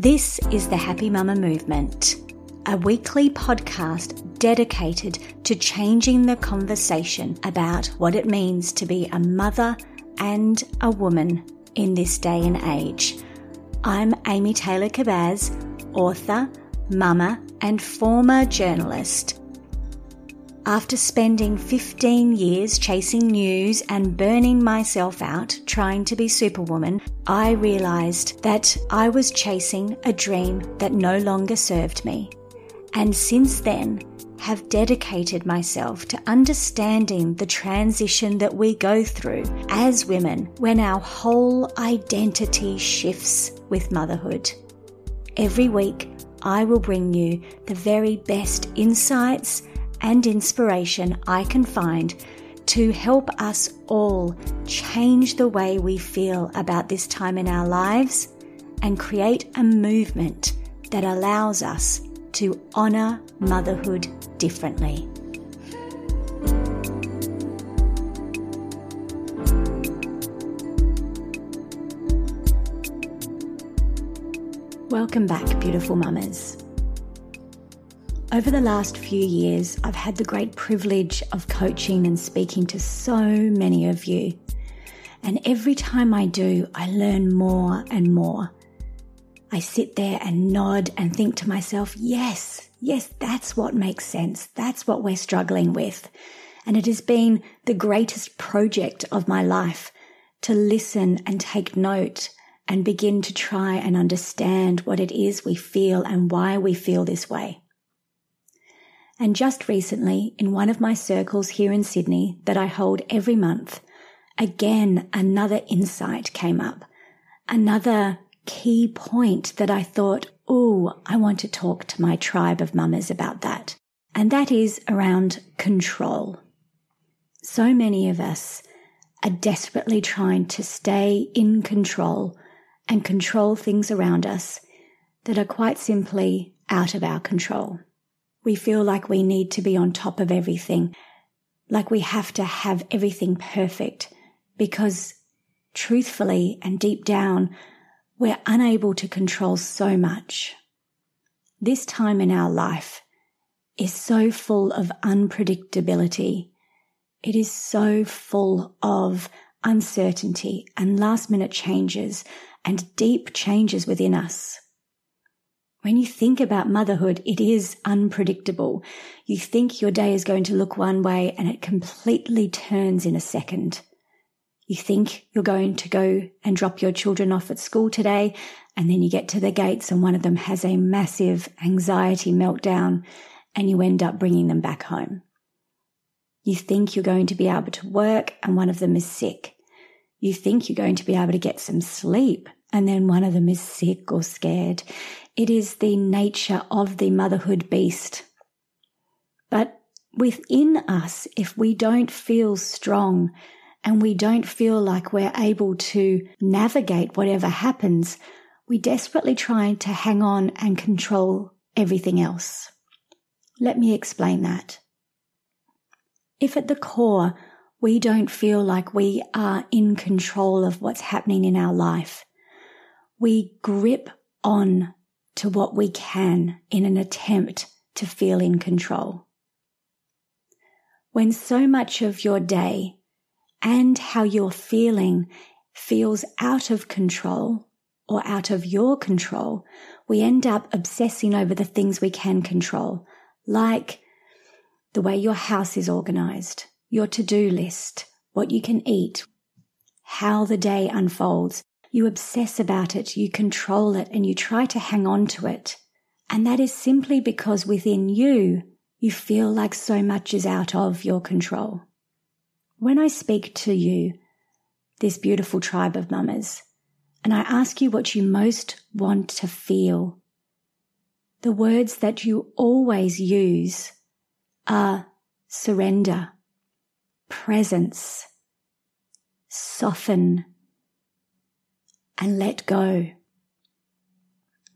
This is the Happy Mama Movement, a weekly podcast dedicated to changing the conversation about what it means to be a mother and a woman in this day and age. I'm Amy Taylor Kabbaz, author, mama, and former journalist. After spending 15 years chasing news and burning myself out trying to be Superwoman, I realized that I was chasing a dream that no longer served me. And since then, have dedicated myself to understanding the transition that we go through as women when our whole identity shifts with motherhood. Every week, I will bring you the very best insights and inspiration I can find to help us all change the way we feel about this time in our lives and create a movement that allows us to honour motherhood differently. Welcome back, beautiful mamas. Over the last few years, I've had the great privilege of coaching and speaking to so many of you. And every time I do, I learn more and more. I sit there and nod and think to myself, yes, yes, that's what makes sense. That's what we're struggling with. And it has been the greatest project of my life to listen and take note and begin to try and understand what it is we feel and why we feel this way. And just recently, in one of my circles here in Sydney that I hold every month, again, another insight came up. Another key point that I thought, oh, I want to talk to my tribe of mamas about that. And that is around control. So many of us are desperately trying to stay in control and control things around us that are quite simply out of our control. We feel like we need to be on top of everything, like we have to have everything perfect because truthfully and deep down, we're unable to control so much. This time in our life is so full of unpredictability. It is so full of uncertainty and last minute changes and deep changes within us. When you think about motherhood, it is unpredictable. You think your day is going to look one way and it completely turns in a second. You think you're going to go and drop your children off at school today, and then you get to the gates and one of them has a massive anxiety meltdown and you end up bringing them back home. You think you're going to be able to work and one of them is sick. You think you're going to be able to get some sleep and then one of them is sick or scared. It is the nature of the motherhood beast. But within us, if we don't feel strong and we don't feel like we're able to navigate whatever happens, we desperately try to hang on and control everything else. Let me explain that. If at the core we don't feel like we are in control of what's happening in our life, we grip on to what we can in an attempt to feel in control. When so much of your day and how you're feeling feels out of control or out of your control, we end up obsessing over the things we can control, like the way your house is organized, your to do list, what you can eat, how the day unfolds. You obsess about it, you control it, and you try to hang on to it. And that is simply because within you, you feel like so much is out of your control. When I speak to you, this beautiful tribe of mamas, and I ask you what you most want to feel, the words that you always use are surrender, presence, soften, and let go.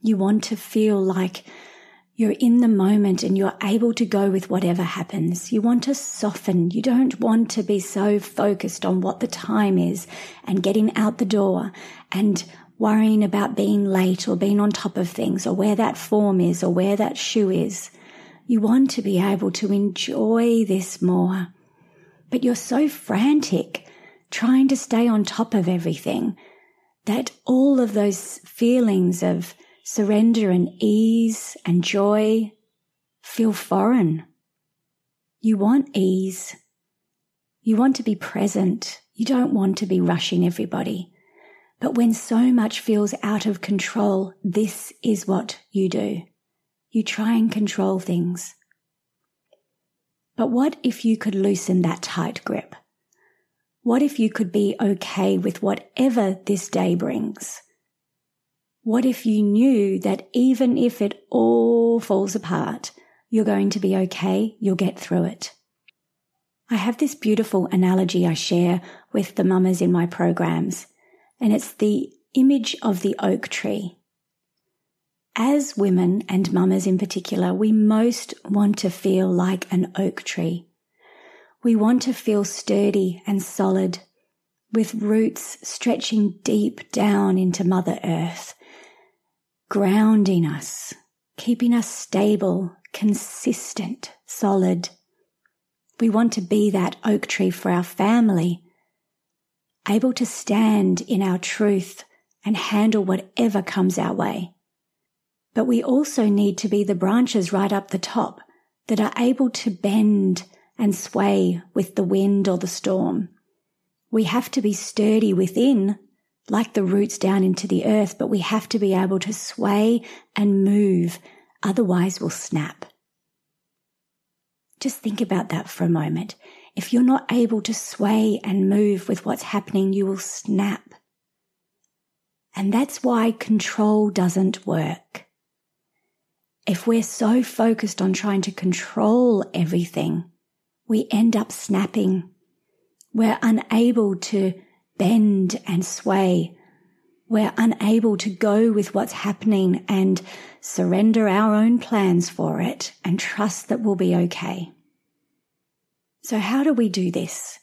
You want to feel like you're in the moment and you're able to go with whatever happens. You want to soften. You don't want to be so focused on what the time is and getting out the door and worrying about being late or being on top of things or where that form is or where that shoe is. You want to be able to enjoy this more. But you're so frantic trying to stay on top of everything that all of those feelings of surrender and ease and joy feel foreign. You want ease. You want to be present. You don't want to be rushing everybody. But when so much feels out of control, this is what you do. You try and control things. But what if you could loosen that tight grip? What if you could be okay with whatever this day brings? What if you knew that even if it all falls apart, you're going to be okay, you'll get through it? I have this beautiful analogy I share with the mamas in my programs, and it's the image of the oak tree. As women and mamas in particular, we most want to feel like an oak tree. We want to feel sturdy and solid, with roots stretching deep down into Mother Earth grounding us, keeping us stable, consistent, solid. We want to be that oak tree for our family, able to stand in our truth and handle whatever comes our way. But we also need to be the branches right up the top that are able to bend and sway with the wind or the storm. We have to be sturdy within like the roots down into the earth, but we have to be able to sway and move, otherwise, we'll snap. Just think about that for a moment. If you're not able to sway and move with what's happening, you will snap. And that's why control doesn't work. If we're so focused on trying to control everything, we end up snapping. We're unable to bend and sway. We're unable to go with what's happening and surrender our own plans for it and trust that we'll be okay. So how do we do this?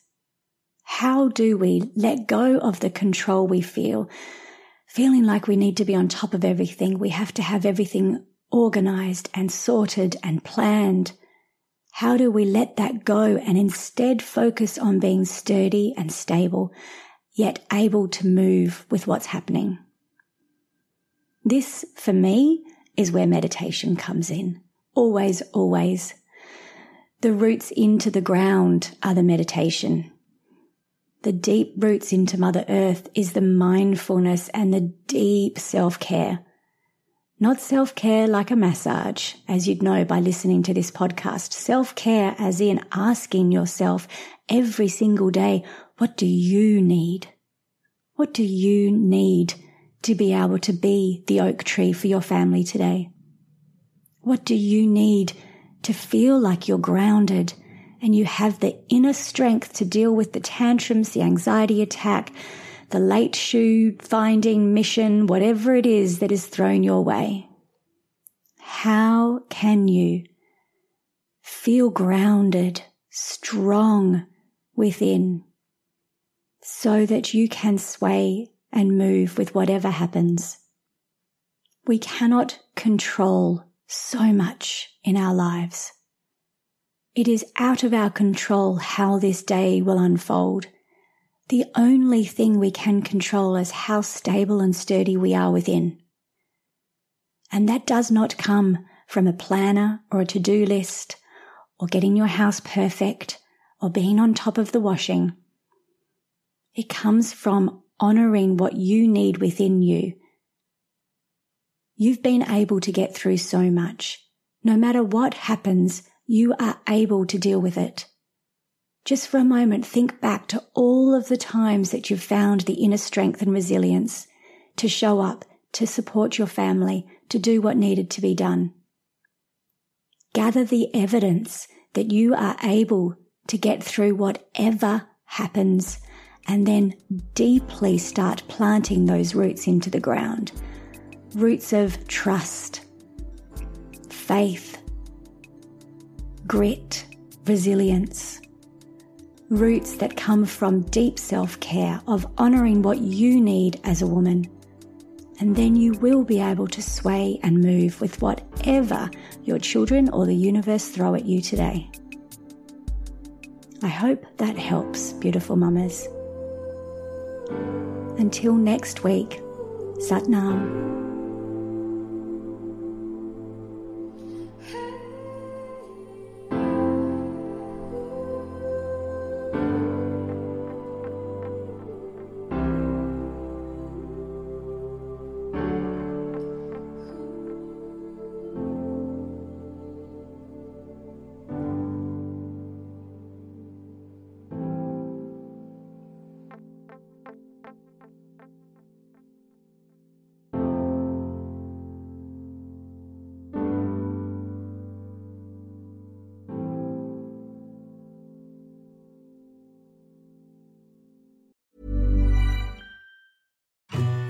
How do we let go of the control we feel? Feeling like we need to be on top of everything. We have to have everything organized and sorted and planned. How do we let that go and instead focus on being sturdy and stable yet able to move with what's happening. This, for me, is where meditation comes in. Always, always. The roots into the ground are the meditation. The deep roots into Mother Earth is the mindfulness and the deep self care. Not self care like a massage, as you'd know by listening to this podcast. Self care as in asking yourself every single day, what do you need? What do you need to be able to be the oak tree for your family today? What do you need to feel like you're grounded and you have the inner strength to deal with the tantrums, the anxiety attack, the late shoe finding mission, whatever it is that is thrown your way? How can you feel grounded, strong within? so that you can sway and move with whatever happens. We cannot control so much in our lives. It is out of our control how this day will unfold. The only thing we can control is how stable and sturdy we are within. And that does not come from a planner or a to do list or getting your house perfect or being on top of the washing. It comes from honoring what you need within you. You've been able to get through so much. No matter what happens, you are able to deal with it. Just for a moment, think back to all of the times that you've found the inner strength and resilience to show up, to support your family, to do what needed to be done. Gather the evidence that you are able to get through whatever happens and then deeply start planting those roots into the ground. Roots of trust, faith, grit, resilience. Roots that come from deep self care of honoring what you need as a woman and then you will be able to sway and move with whatever your children or the universe throw at you today. I hope that helps, beautiful mamas. Until next week, Satnam.